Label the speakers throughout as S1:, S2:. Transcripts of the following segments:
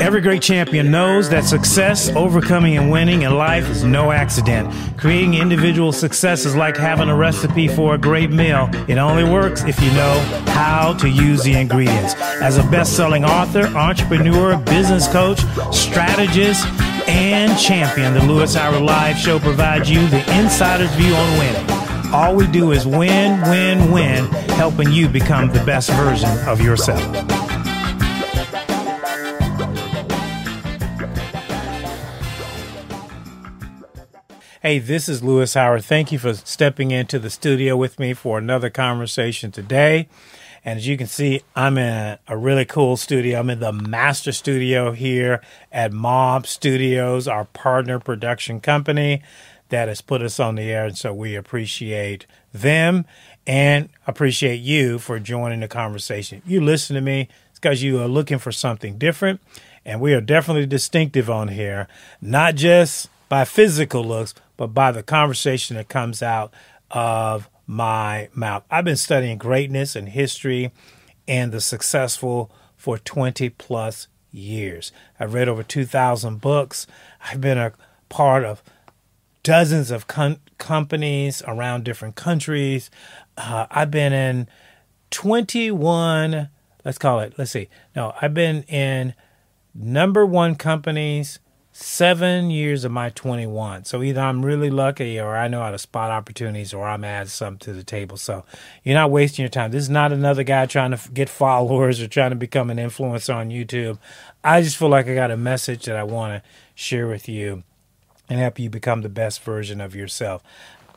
S1: Every great champion knows that success, overcoming, and winning in life is no accident. Creating individual success is like having a recipe for a great meal. It only works if you know how to use the ingredients. As a best selling author, entrepreneur, business coach, strategist, and champion, the Louis Howard Live Show provides you the insider's view on winning. All we do is win, win, win, helping you become the best version of yourself. Hey, this is Louis Howard. Thank you for stepping into the studio with me for another conversation today. And as you can see, I'm in a really cool studio. I'm in the master studio here at Mob Studios, our partner production company that has put us on the air. And so we appreciate them and appreciate you for joining the conversation. You listen to me, because you are looking for something different. And we are definitely distinctive on here, not just by physical looks, but by the conversation that comes out of my mouth. I've been studying greatness and history and the successful for 20 plus years. I've read over 2,000 books. I've been a part of dozens of com- companies around different countries. Uh, I've been in 21, let's call it, let's see. No, I've been in number one companies seven years of my 21. So either I'm really lucky or I know how to spot opportunities or I'm adding something to the table. So you're not wasting your time. This is not another guy trying to get followers or trying to become an influencer on YouTube. I just feel like I got a message that I want to share with you and help you become the best version of yourself.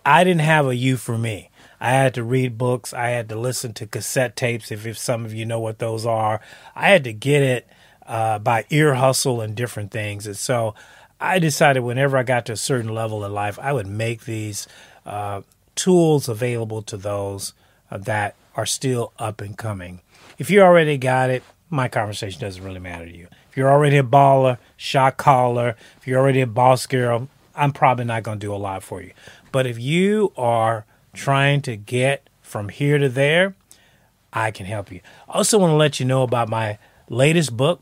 S1: I didn't have a you for me. I had to read books. I had to listen to cassette tapes, if, if some of you know what those are. I had to get it uh, by ear hustle and different things. And so I decided whenever I got to a certain level in life, I would make these uh, tools available to those uh, that are still up and coming. If you already got it, my conversation doesn't really matter to you. If you're already a baller, shot caller, if you're already a boss girl, I'm probably not going to do a lot for you. But if you are trying to get from here to there, I can help you. I also want to let you know about my latest book,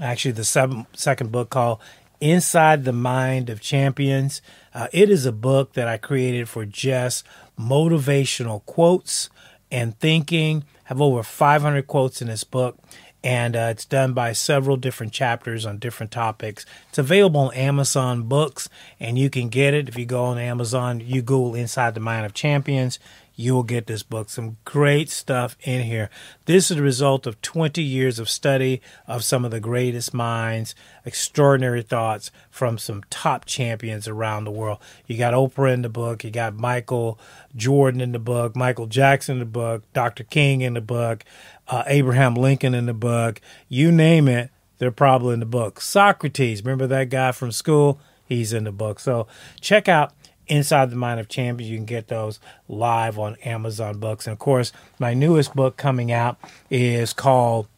S1: actually the second book called Inside the Mind of Champions. Uh, it is a book that I created for just motivational quotes and thinking. Have over 500 quotes in this book, and uh, it's done by several different chapters on different topics. It's available on Amazon Books, and you can get it if you go on Amazon. You Google Inside the Mind of Champions you will get this book. Some great stuff in here. This is the result of 20 years of study of some of the greatest minds, extraordinary thoughts from some top champions around the world. You got Oprah in the book, you got Michael Jordan in the book, Michael Jackson in the book, Dr. King in the book, uh, Abraham Lincoln in the book. You name it, they're probably in the book. Socrates, remember that guy from school? He's in the book. So check out Inside the Mind of Champions. You can get those live on Amazon Books. And of course, my newest book coming out is called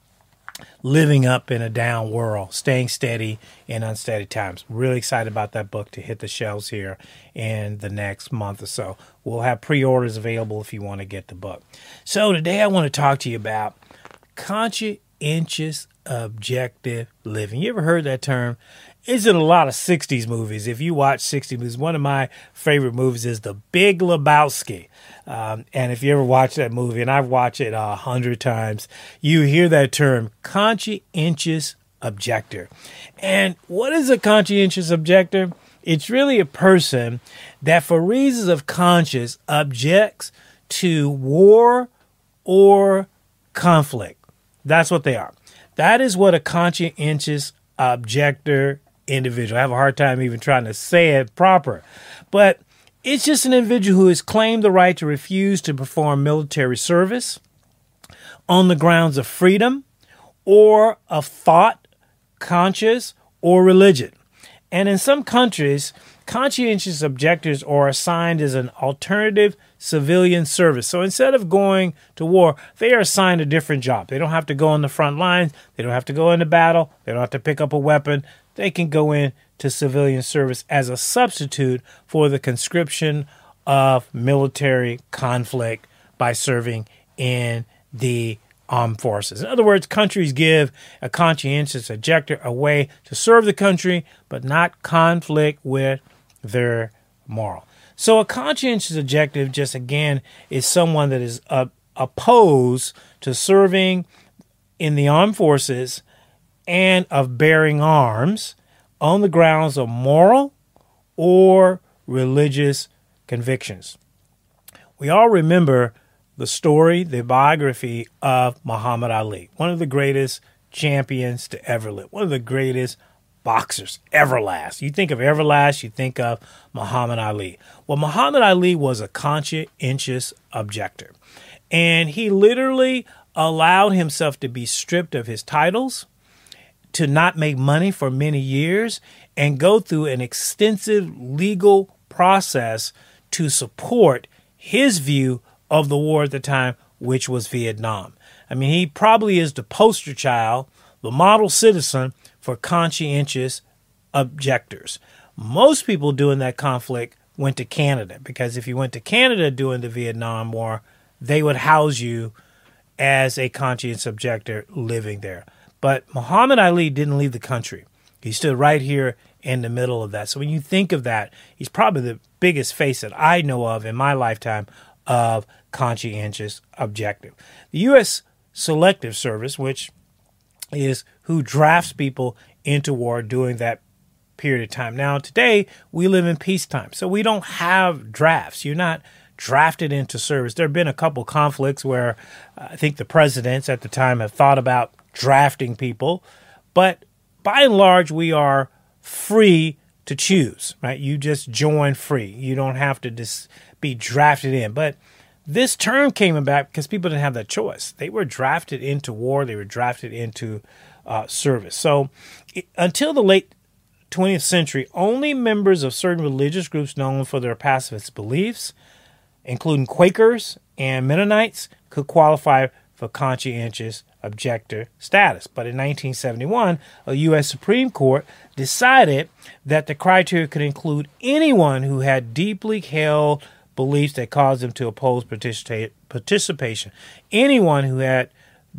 S1: Living Up in a Down World, Staying Steady in Unsteady Times. Really excited about that book to hit the shelves here in the next month or so. We'll have pre orders available if you want to get the book. So, today I want to talk to you about conscientious objective living. You ever heard that term? Is in a lot of 60s movies. If you watch 60 movies, one of my favorite movies is The Big Lebowski. Um, and if you ever watch that movie, and I've watched it a hundred times, you hear that term conscientious objector. And what is a conscientious objector? It's really a person that, for reasons of conscience, objects to war or conflict. That's what they are. That is what a conscientious objector individual. I have a hard time even trying to say it proper. But it's just an individual who has claimed the right to refuse to perform military service on the grounds of freedom or of thought, conscience, or religion. And in some countries, conscientious objectors are assigned as an alternative civilian service. So instead of going to war, they are assigned a different job. They don't have to go on the front lines, they don't have to go into battle, they don't have to pick up a weapon. They can go into civilian service as a substitute for the conscription of military conflict by serving in the armed forces. In other words, countries give a conscientious objector a way to serve the country, but not conflict with their moral. So, a conscientious objective, just again, is someone that is uh, opposed to serving in the armed forces and of bearing arms on the grounds of moral or religious convictions. We all remember the story, the biography of Muhammad Ali, one of the greatest champions to ever live, one of the greatest boxers ever last. You think of Everlast, you think of Muhammad Ali. Well, Muhammad Ali was a conscientious objector, and he literally allowed himself to be stripped of his titles, to not make money for many years, and go through an extensive legal process to support his view of the war at the time, which was Vietnam. I mean, he probably is the poster child, the model citizen for conscientious objectors. Most people during that conflict went to Canada because if you went to Canada during the Vietnam War, they would house you as a conscientious objector living there. But Muhammad Ali didn't leave the country. He stood right here in the middle of that. So when you think of that, he's probably the biggest face that I know of in my lifetime of conscientious objective. The U.S. Selective Service, which is who drafts people into war during that period of time. Now, today we live in peacetime, so we don't have drafts. You're not drafted into service. There have been a couple conflicts where uh, I think the presidents at the time have thought about drafting people, but by and large, we are free to choose, right? You just join free. You don't have to just be drafted in. But this term came about because people didn't have that choice. They were drafted into war, they were drafted into uh, service. So until the late 20th century, only members of certain religious groups known for their pacifist beliefs, including Quakers and Mennonites, could qualify for conscientious objector status. But in 1971, a U.S. Supreme Court decided that the criteria could include anyone who had deeply held beliefs that caused them to oppose participation. Anyone who had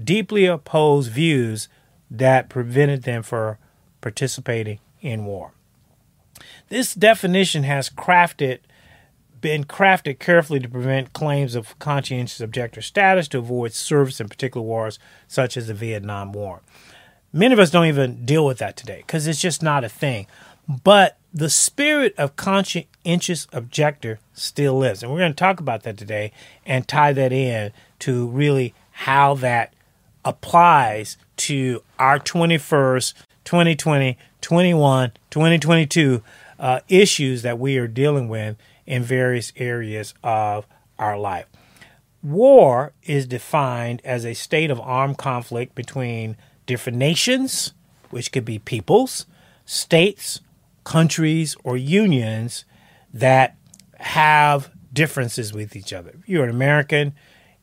S1: deeply opposed views that prevented them from participating in war. This definition has crafted been crafted carefully to prevent claims of conscientious objector status to avoid service in particular wars such as the Vietnam War. Many of us don't even deal with that today because it's just not a thing. But the spirit of conscientious objector still lives. And we're going to talk about that today and tie that in to really how that applies to our 21st, 2020, 21, 2022 uh, issues that we are dealing with in various areas of our life. War is defined as a state of armed conflict between different nations, which could be peoples, states, countries or unions that have differences with each other. If You're an American,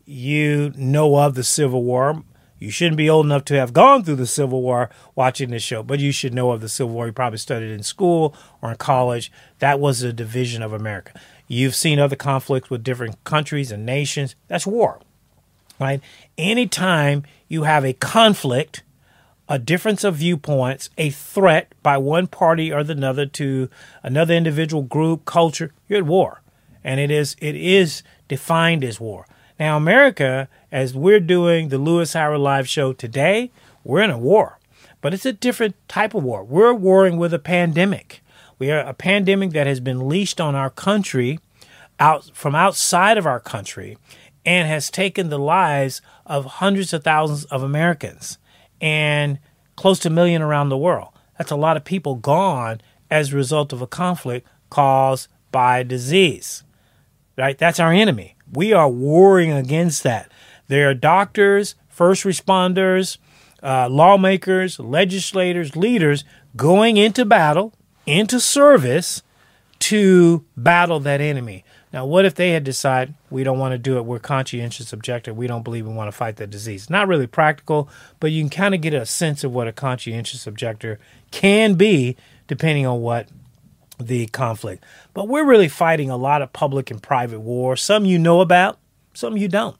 S1: you know of the Civil War. You shouldn't be old enough to have gone through the Civil War watching this show, but you should know of the Civil War. You probably studied in school or in college. That was a division of America. You've seen other conflicts with different countries and nations. That's war, right? Anytime you have a conflict, a difference of viewpoints, a threat by one party or the other to another individual group, culture, you're at war. And it is it is defined as war. Now America, as we're doing the Louis Howard live show today, we're in a war. But it's a different type of war. We're warring with a pandemic. We are a pandemic that has been leashed on our country out from outside of our country and has taken the lives of hundreds of thousands of Americans and close to a million around the world. That's a lot of people gone as a result of a conflict caused by disease. Right? That's our enemy. We are warring against that. There are doctors, first responders, uh, lawmakers, legislators, leaders going into battle, into service to battle that enemy. Now, what if they had decided we don't want to do it? We're conscientious objector. We don't believe we want to fight the disease. Not really practical, but you can kind of get a sense of what a conscientious objector can be depending on what the conflict. But we're really fighting a lot of public and private wars. Some you know about, some you don't.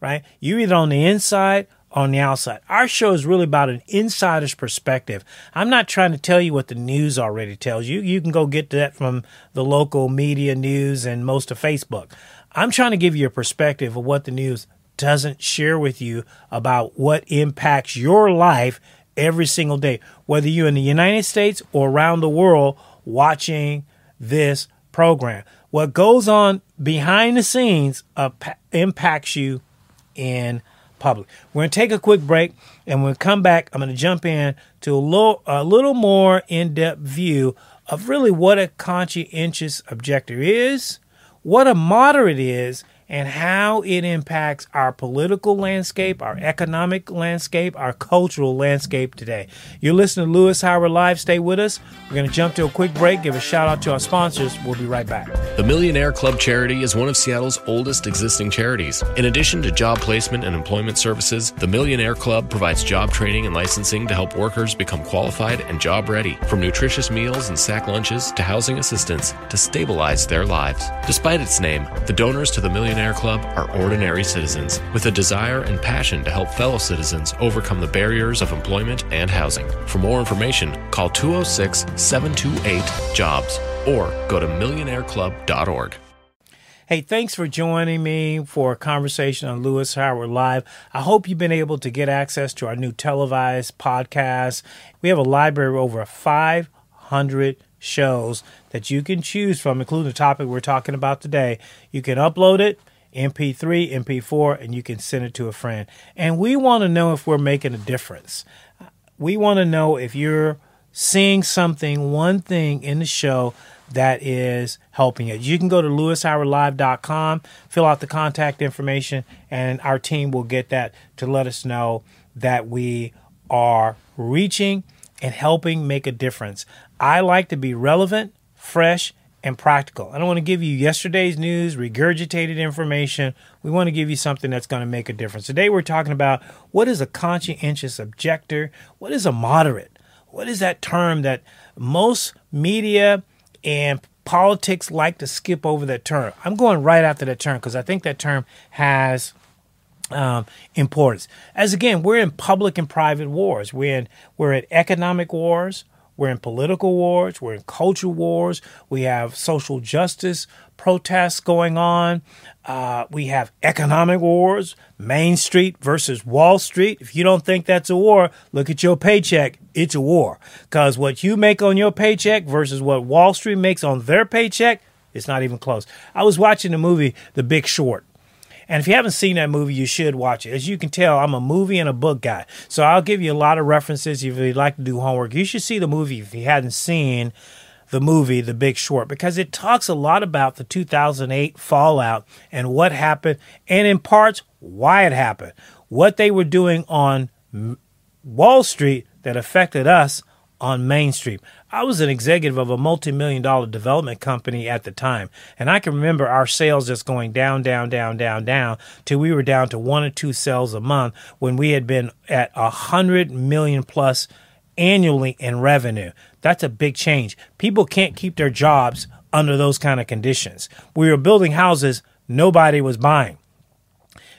S1: Right? You're either on the inside or on the outside. Our show is really about an insider's perspective. I'm not trying to tell you what the news already tells you. You can go get that from the local media news and most of Facebook. I'm trying to give you a perspective of what the news doesn't share with you about what impacts your life every single day, whether you're in the United States or around the world watching this program. What goes on behind the scenes impacts you in public. We're going to take a quick break, and when we come back, I'm going to jump in to a little, a little more in depth view of really what a conscientious objector is, what a moderate is, and how it impacts our political landscape, our economic landscape, our cultural landscape today. You're listening to Louis Howard Live. Stay with us. We're going to jump to a quick break, give a shout out to our sponsors. We'll be right back.
S2: The Millionaire Club charity is one of Seattle's oldest existing charities. In addition to job placement and employment services, the Millionaire Club provides job training and licensing to help workers become qualified and job ready, from nutritious meals and sack lunches to housing assistance to stabilize their lives. Despite its name, the donors to the Millionaire Millionaire Club are ordinary citizens with a desire and passion to help fellow citizens overcome the barriers of employment and housing. For more information, call 206 728 JOBS or go to millionaireclub.org.
S1: Hey, thanks for joining me for a conversation on Louis Howard Live. I hope you've been able to get access to our new televised podcast. We have a library of over 500 shows that you can choose from, including the topic we're talking about today. You can upload it MP3, MP4, and you can send it to a friend. And we want to know if we're making a difference. We want to know if you're seeing something, one thing in the show that is helping you. You can go to louishowardlive.com, fill out the contact information, and our team will get that to let us know that we are reaching and helping make a difference. I like to be relevant, fresh, and practical. I don't want to give you yesterday's news, regurgitated information. We want to give you something that's going to make a difference. Today we're talking about what is a conscientious objector? What is a moderate? What is that term that most media and politics like to skip over that term? I'm going right after that term because I think that term has um, importance. As again, we're in public and private wars. We're in we're in economic wars. We're in political wars. We're in cultural wars. We have social justice protests going on. Uh, we have economic wars, Main Street versus Wall Street. If you don't think that's a war, look at your paycheck. It's a war. Because what you make on your paycheck versus what Wall Street makes on their paycheck, it's not even close. I was watching the movie The Big Short. And if you haven't seen that movie, you should watch it. As you can tell, I'm a movie and a book guy. So I'll give you a lot of references if you'd like to do homework. You should see the movie if you hadn't seen the movie The Big Short because it talks a lot about the 2008 fallout and what happened, and in parts, why it happened. What they were doing on Wall Street that affected us on Main Street. I was an executive of a multi-million dollar development company at the time, and I can remember our sales just going down, down, down, down, down till we were down to one or two sales a month when we had been at a hundred million plus annually in revenue. That's a big change. People can't keep their jobs under those kind of conditions. We were building houses nobody was buying.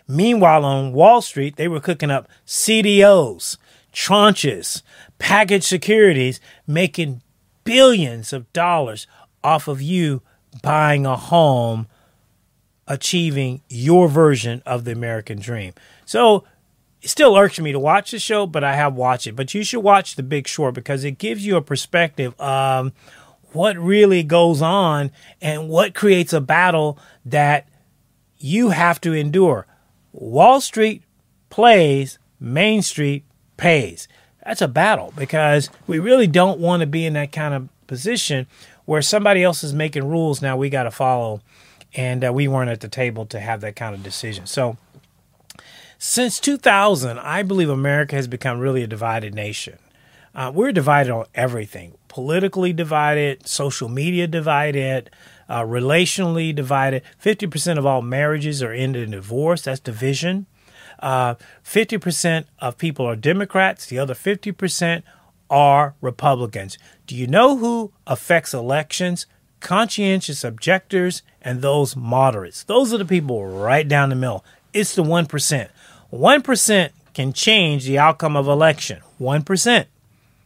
S1: Meanwhile, on Wall Street, they were cooking up CDOs, tranches, package securities, making billions of dollars off of you buying a home, achieving your version of the American dream. So it still irks me to watch the show, but I have watched it. But you should watch The Big Short because it gives you a perspective of what really goes on and what creates a battle that you have to endure. Wall Street plays, Main Street pays that's a battle because we really don't want to be in that kind of position where somebody else is making rules now we got to follow and uh, we weren't at the table to have that kind of decision so Since 2000, I believe America has become really a divided nation. Uh, we're divided on everything politically divided, social media divided, uh, relationally divided. 50% of all marriages are ended in divorce. That's division. Uh, 50% of people are Democrats, the other 50% are Republicans. Do you know who affects elections? Conscientious objectors and those moderates. Those are the people right down the middle. It's the 1%. 1% can change the outcome of election. 1%.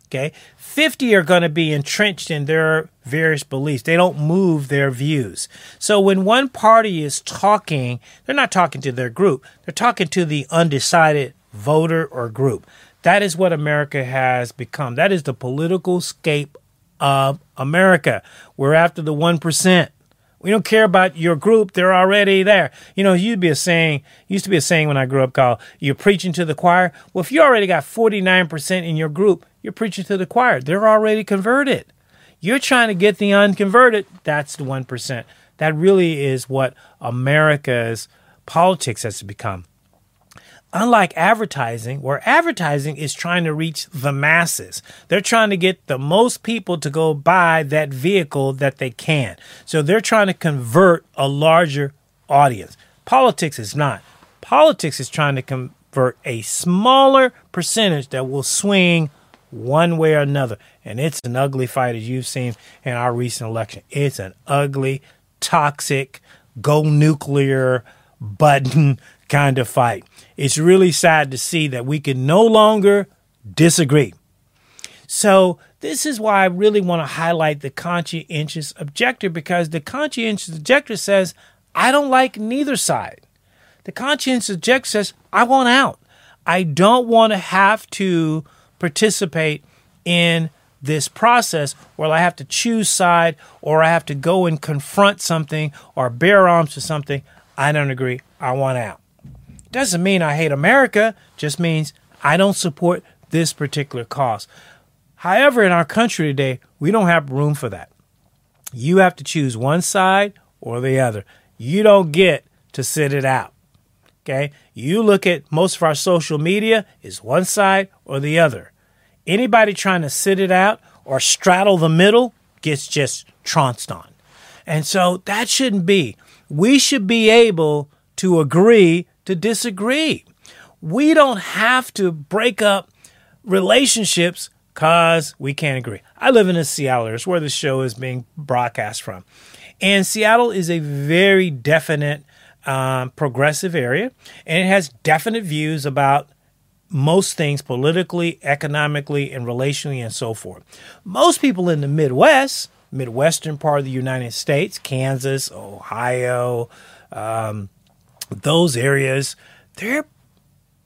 S1: Okay. 50 are going to be entrenched in their various beliefs. They don't move their views. So when one party is talking, they're not talking to their group. They're talking to the undecided voter or group. That is what America has become. That is the political scape of America. We're after the 1%. We don't care about your group. They're already there. You know, used to be a saying, used to be a saying when I grew up called, you're preaching to the choir. Well, if you already got 49% in your group, you're preaching to the choir. They're already converted. You're trying to get the unconverted. That's the 1%. That really is what America's politics has to become. Unlike advertising, where advertising is trying to reach the masses, they're trying to get the most people to go buy that vehicle that they can. So they're trying to convert a larger audience. Politics is not. Politics is trying to convert a smaller percentage that will swing one way or another. And it's an ugly fight, as you've seen in our recent election. It's an ugly, toxic, go nuclear button kind of fight. It's really sad to see that we can no longer disagree. So, this is why I really want to highlight the conscientious objector because the conscientious objector says, I don't like neither side. The conscientious objector says, I want out. I don't want to have to participate in this process where I have to choose side or I have to go and confront something or bear arms to something. I don't agree. I want out. Doesn't mean I hate America, just means I don't support this particular cause. However, in our country today, we don't have room for that. You have to choose one side or the other. You don't get to sit it out. Okay? You look at most of our social media is one side or the other. Anybody trying to sit it out or straddle the middle gets just trounced on. And so that shouldn't be. We should be able to agree to disagree. We don't have to break up relationships because we can't agree. I live in Seattle, it's where the show is being broadcast from. And Seattle is a very definite um, progressive area, and it has definite views about most things politically, economically, and relationally, and so forth. Most people in the Midwest, Midwestern part of the United States, Kansas, Ohio, um, those areas, they're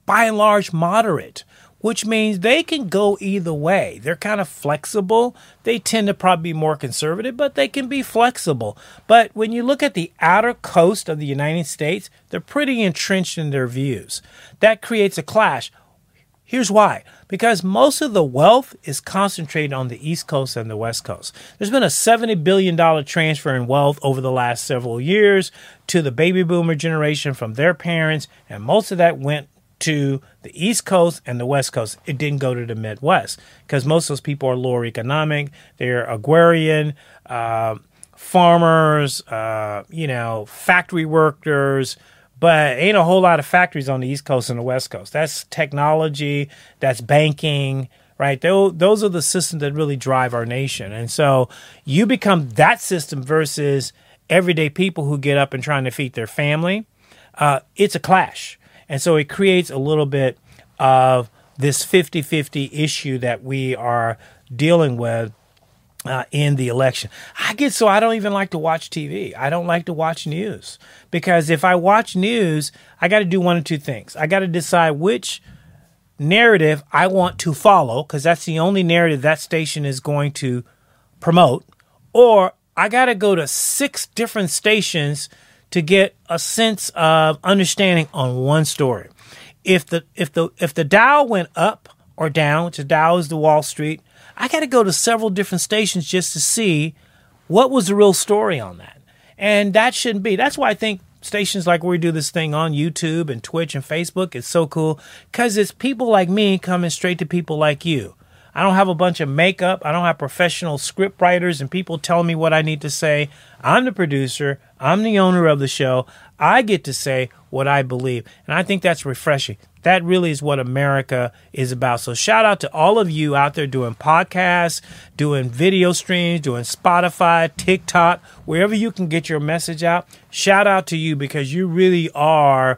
S1: by and large moderate which means they can go either way. They're kind of flexible. They tend to probably be more conservative, but they can be flexible. But when you look at the outer coast of the United States, they're pretty entrenched in their views. That creates a clash. Here's why because most of the wealth is concentrated on the East Coast and the West Coast. There's been a $70 billion transfer in wealth over the last several years to the baby boomer generation from their parents, and most of that went to the East Coast and the West Coast. It didn't go to the Midwest because most of those people are lower economic. They're agrarian, uh, farmers, uh, you know, factory workers. But ain't a whole lot of factories on the East Coast and the West Coast. That's technology, that's banking, right? Those are the systems that really drive our nation. And so you become that system versus everyday people who get up and trying to feed their family. Uh, it's a clash and so it creates a little bit of this 50 50 issue that we are dealing with uh, in the election. I get so I don't even like to watch TV. I don't like to watch news because if I watch news, I got to do one of two things. I got to decide which narrative I want to follow because that's the only narrative that station is going to promote, or I got to go to six different stations to get a sense of understanding on one story. If the if the if the Dow went up or down, which the Dow is the Wall Street, I got to go to several different stations just to see what was the real story on that. And that shouldn't be. That's why I think stations like where we do this thing on YouTube and Twitch and Facebook. is so cool because it's people like me coming straight to people like you. I don't have a bunch of makeup. I don't have professional script writers and people telling me what I need to say. I'm the producer. I'm the owner of the show. I get to say what I believe. And I think that's refreshing. That really is what America is about. So shout out to all of you out there doing podcasts, doing video streams, doing Spotify, TikTok, wherever you can get your message out. Shout out to you because you really are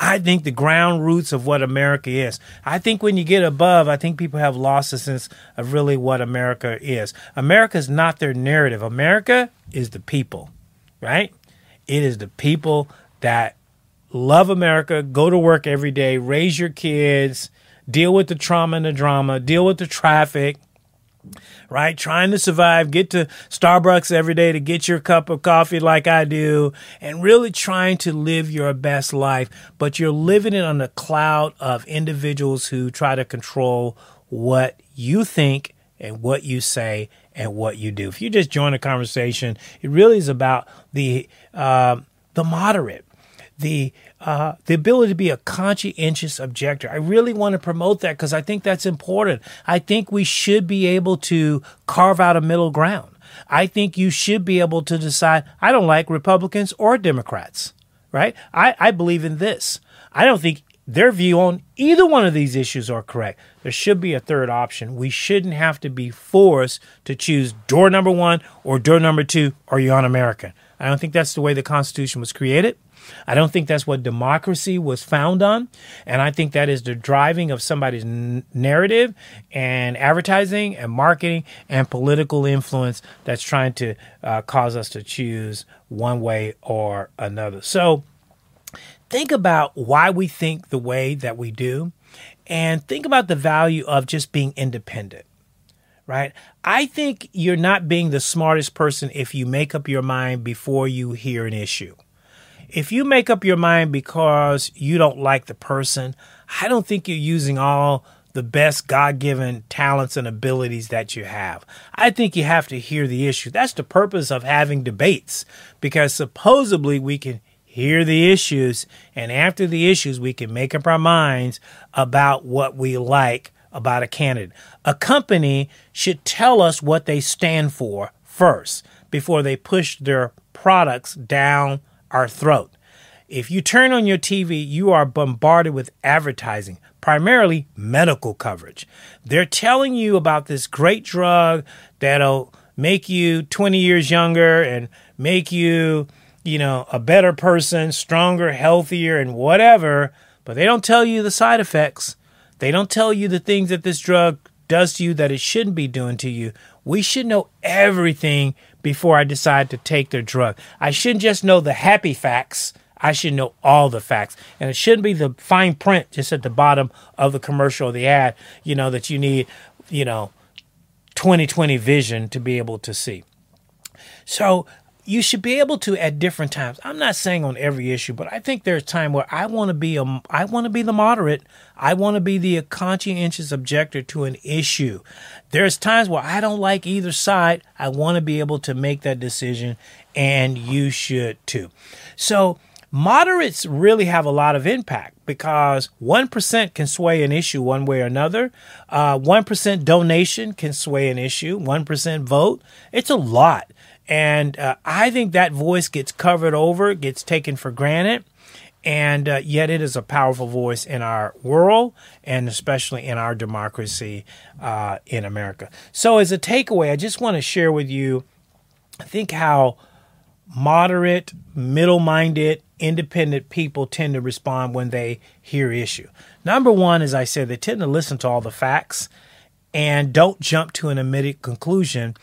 S1: I think the ground roots of what America is. I think when you get above, I think people have lost a sense of really what America is. America is not their narrative. America is the people, right? It is the people that love America, go to work every day, raise your kids, deal with the trauma and the drama, deal with the traffic, right? Trying to survive, get to Starbucks every day to get your cup of coffee like I do, and really trying to live your best life. But you're living it on a cloud of individuals who try to control what you think and what you say and what you do. If you just join the conversation, it really is about the uh, the moderate the uh, the ability to be a conscientious objector. I really want to promote that because I think that's important. I think we should be able to carve out a middle ground. I think you should be able to decide I don't like Republicans or Democrats, right? I, I believe in this. I don't think their view on either one of these issues are correct. There should be a third option. We shouldn't have to be forced to choose door number one or door number two or you're un American. I don't think that's the way the Constitution was created. I don't think that's what democracy was found on. And I think that is the driving of somebody's n- narrative and advertising and marketing and political influence that's trying to uh, cause us to choose one way or another. So think about why we think the way that we do and think about the value of just being independent right? I think you're not being the smartest person if you make up your mind before you hear an issue if you make up your mind because you don't like the person, I don't think you're using all the best God given talents and abilities that you have. I think you have to hear the issue. That's the purpose of having debates because supposedly we can hear the issues and after the issues we can make up our minds about what we like about a candidate. A company should tell us what they stand for first before they push their products down our throat. If you turn on your TV, you are bombarded with advertising, primarily medical coverage. They're telling you about this great drug that'll make you 20 years younger and make you, you know, a better person, stronger, healthier, and whatever, but they don't tell you the side effects. They don't tell you the things that this drug does to you that it shouldn't be doing to you. We should know everything before I decide to take their drug. I shouldn't just know the happy facts. I should know all the facts. And it shouldn't be the fine print just at the bottom of the commercial or the ad, you know, that you need, you know, 2020 vision to be able to see. So you should be able to at different times. I'm not saying on every issue, but I think there's time where I want to be a I want to be the moderate. I want to be the conscientious objector to an issue. There's times where I don't like either side. I want to be able to make that decision and you should too. So moderates really have a lot of impact because 1% can sway an issue one way or another. Uh, 1% donation can sway an issue, 1% vote. It's a lot. And uh, I think that voice gets covered over, gets taken for granted. And uh, yet, it is a powerful voice in our world and especially in our democracy uh, in America. So, as a takeaway, I just want to share with you I think how moderate, middle minded, independent people tend to respond when they hear issue. Number one, as I said, they tend to listen to all the facts and don't jump to an immediate conclusion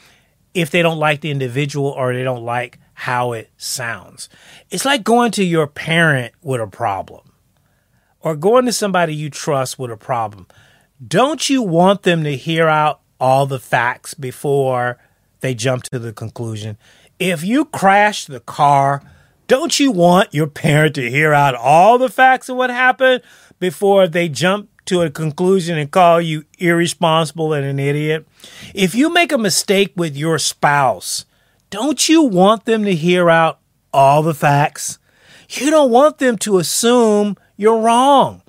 S1: if they don't like the individual or they don't like how it sounds. It's like going to your parent with a problem or going to somebody you trust with a problem. Don't you want them to hear out all the facts before they jump to the conclusion? If you crash the car, don't you want your parent to hear out all the facts of what happened before they jump to a conclusion and call you irresponsible and an idiot. If you make a mistake with your spouse, don't you want them to hear out all the facts? You don't want them to assume you're wrong.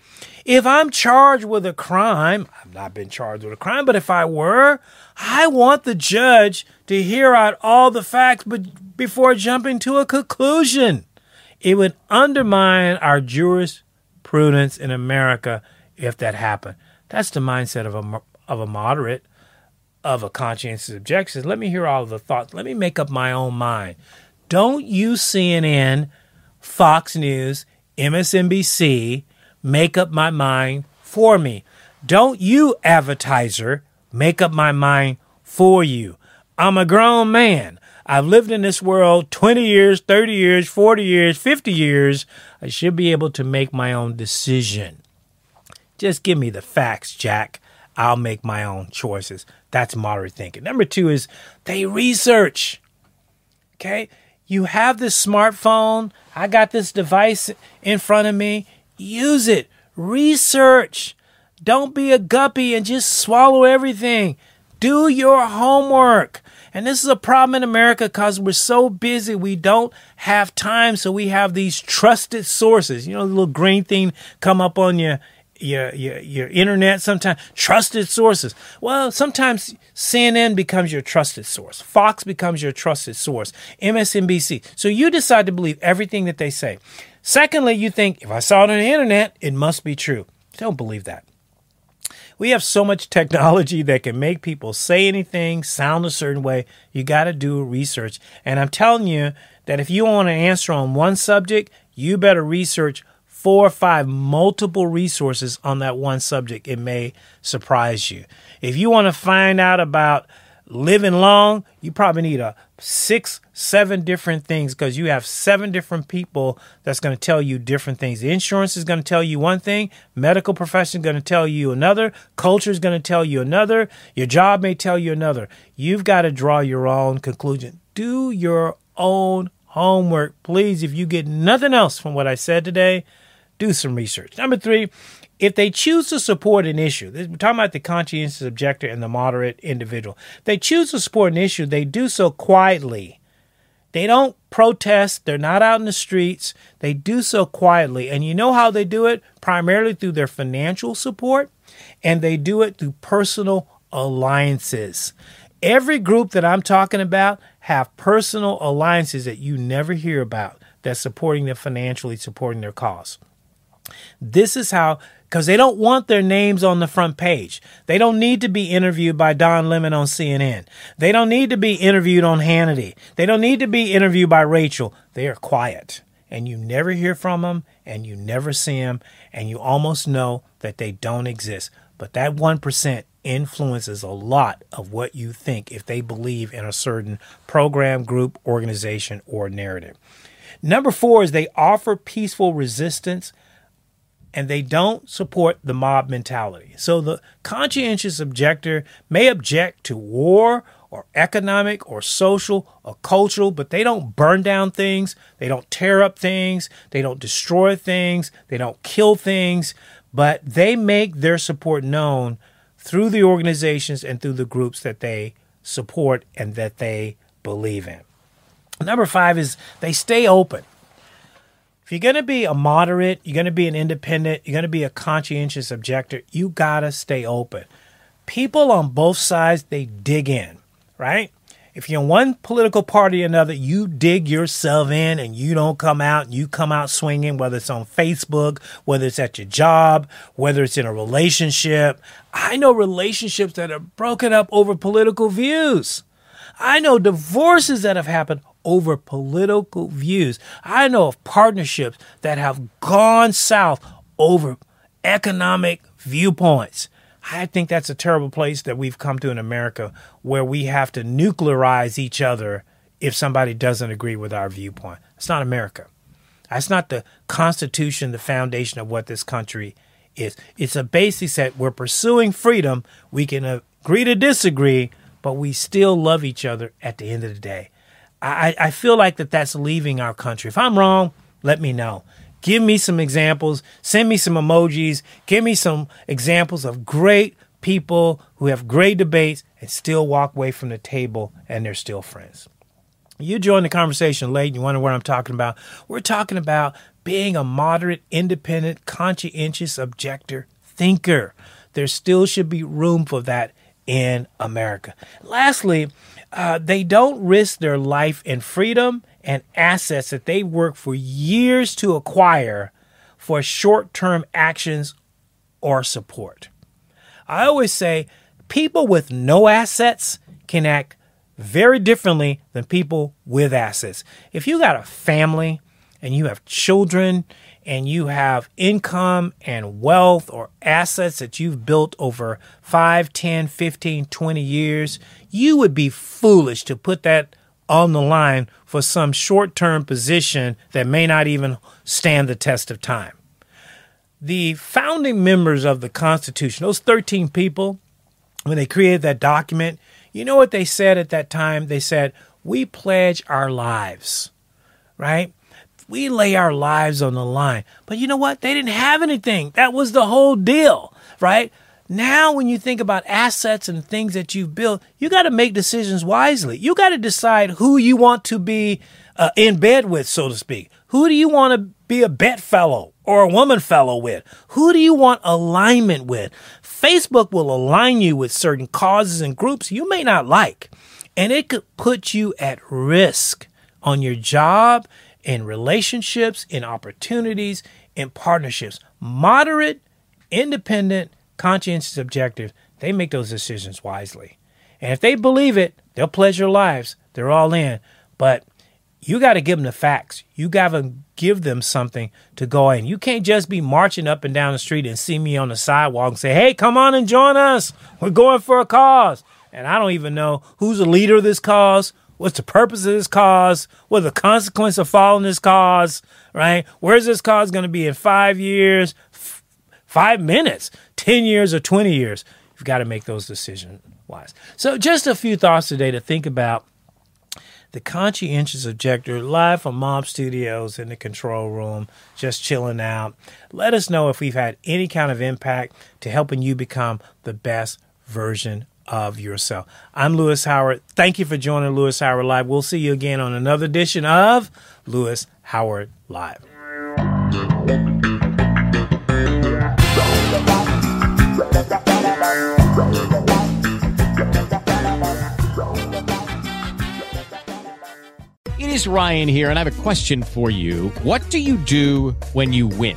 S1: If I'm charged with a crime, I've not been charged with a crime, but if I were, I want the judge to hear out all the facts but before jumping to a conclusion. It would undermine our jurisprudence in America if that happened. That's the mindset of a, of a moderate, of a conscientious objection. Let me hear all the thoughts. Let me make up my own mind. Don't you CNN, Fox News, MSNBC make up my mind for me. Don't you, advertiser, make up my mind for you. I'm a grown man. I've lived in this world 20 years, 30 years, 40 years, 50 years. I should be able to make my own decision. Just give me the facts, Jack. I'll make my own choices. That's moderate thinking. Number two is they research. Okay? You have this smartphone. I got this device in front of me. Use it. Research. Don't be a guppy and just swallow everything. Do your homework. And this is a problem in America because we're so busy, we don't have time. So we have these trusted sources. You know, the little green thing come up on your your your, your internet sometimes trusted sources well sometimes cnn becomes your trusted source fox becomes your trusted source msnbc so you decide to believe everything that they say secondly you think if i saw it on the internet it must be true don't believe that we have so much technology that can make people say anything, sound a certain way. You got to do research. And I'm telling you that if you want an answer on one subject, you better research four or five multiple resources on that one subject. It may surprise you. If you want to find out about living long, you probably need a six, seven different things because you have seven different people that's going to tell you different things. The insurance is going to tell you one thing, medical profession is going to tell you another, culture is going to tell you another, your job may tell you another. You've got to draw your own conclusion. Do your own homework, please. If you get nothing else from what I said today, do some research. Number three, if they choose to support an issue, we're talking about the conscientious objector and the moderate individual. They choose to support an issue, they do so quietly. They don't protest. They're not out in the streets. They do so quietly. And you know how they do it? Primarily through their financial support, and they do it through personal alliances. Every group that I'm talking about have personal alliances that you never hear about that's supporting them financially, supporting their cause. This is how because they don't want their names on the front page. They don't need to be interviewed by Don Lemon on CNN. They don't need to be interviewed on Hannity. They don't need to be interviewed by Rachel. They are quiet. And you never hear from them and you never see them and you almost know that they don't exist. But that 1% influences a lot of what you think if they believe in a certain program, group, organization, or narrative. Number four is they offer peaceful resistance and they don't support the mob mentality. So the conscientious objector may object to war or economic or social or cultural, but they don't burn down things, they don't tear up things, they don't destroy things, they don't kill things, but they make their support known through the organizations and through the groups that they support and that they believe in. Number five is they stay open you're going to be a moderate, you're going to be an independent, you're going to be a conscientious objector, you got to stay open. People on both sides, they dig in, right? If you're in one political party or another, you dig yourself in and you don't come out you come out swinging, whether it's on Facebook, whether it's at your job, whether it's in a relationship. I know relationships that are broken up over political views. I know divorces that have happened over political views. I know of partnerships that have gone south over economic viewpoints. I think that's a terrible place that we've come to in America where we have to nuclearize each other if somebody doesn't agree with our viewpoint. It's not America. That's not the Constitution, the foundation of what this country is. It's a basis that we're pursuing freedom. We can agree to disagree, but we still love each other at the end of the day. I, I feel like that that's leaving our country. If I'm wrong, let me know. Give me some examples. Send me some emojis. Give me some examples of great people who have great debates and still walk away from the table and they're still friends. you join the conversation late and you wonder what I'm talking about. We're talking about being a moderate, independent, conscientious, objector thinker. There still should be room for that in America. Lastly, uh, they don't risk their life and freedom and assets that they work for years to acquire for short term actions or support. I always say people with no assets can act very differently than people with assets. If you got a family and you have children and you have income and wealth or assets that you've built over 5, 10, 15, 20 years, you would be foolish to put that on the line for some short term position that may not even stand the test of time. The founding members of the Constitution, those 13 people, when they created that document, you know what they said at that time? They said, We pledge our lives, right? We lay our lives on the line. But you know what? They didn't have anything. That was the whole deal, right? Now, when you think about assets and things that you've built, you got to make decisions wisely. You got to decide who you want to be uh, in bed with, so to speak. Who do you want to be a bedfellow or a woman fellow with? Who do you want alignment with? Facebook will align you with certain causes and groups you may not like, and it could put you at risk on your job, in relationships, in opportunities, in partnerships. Moderate, independent, conscientious objective, they make those decisions wisely. And if they believe it, they'll pledge their lives. They're all in. But you got to give them the facts. You got to give them something to go in. You can't just be marching up and down the street and see me on the sidewalk and say, hey, come on and join us. We're going for a cause. And I don't even know who's the leader of this cause. What's the purpose of this cause? What the consequences of following this cause? Right? Where's this cause going to be in five years, f- five minutes, 10 years, or 20 years? You've got to make those decisions wise. So, just a few thoughts today to think about the conscientious objector live from Mob Studios in the control room, just chilling out. Let us know if we've had any kind of impact to helping you become the best version of yourself. I'm Louis Howard. Thank you for joining Louis Howard Live. We'll see you again on another edition of Louis Howard Live.
S3: It is Ryan here, and I have a question for you. What do you do when you win?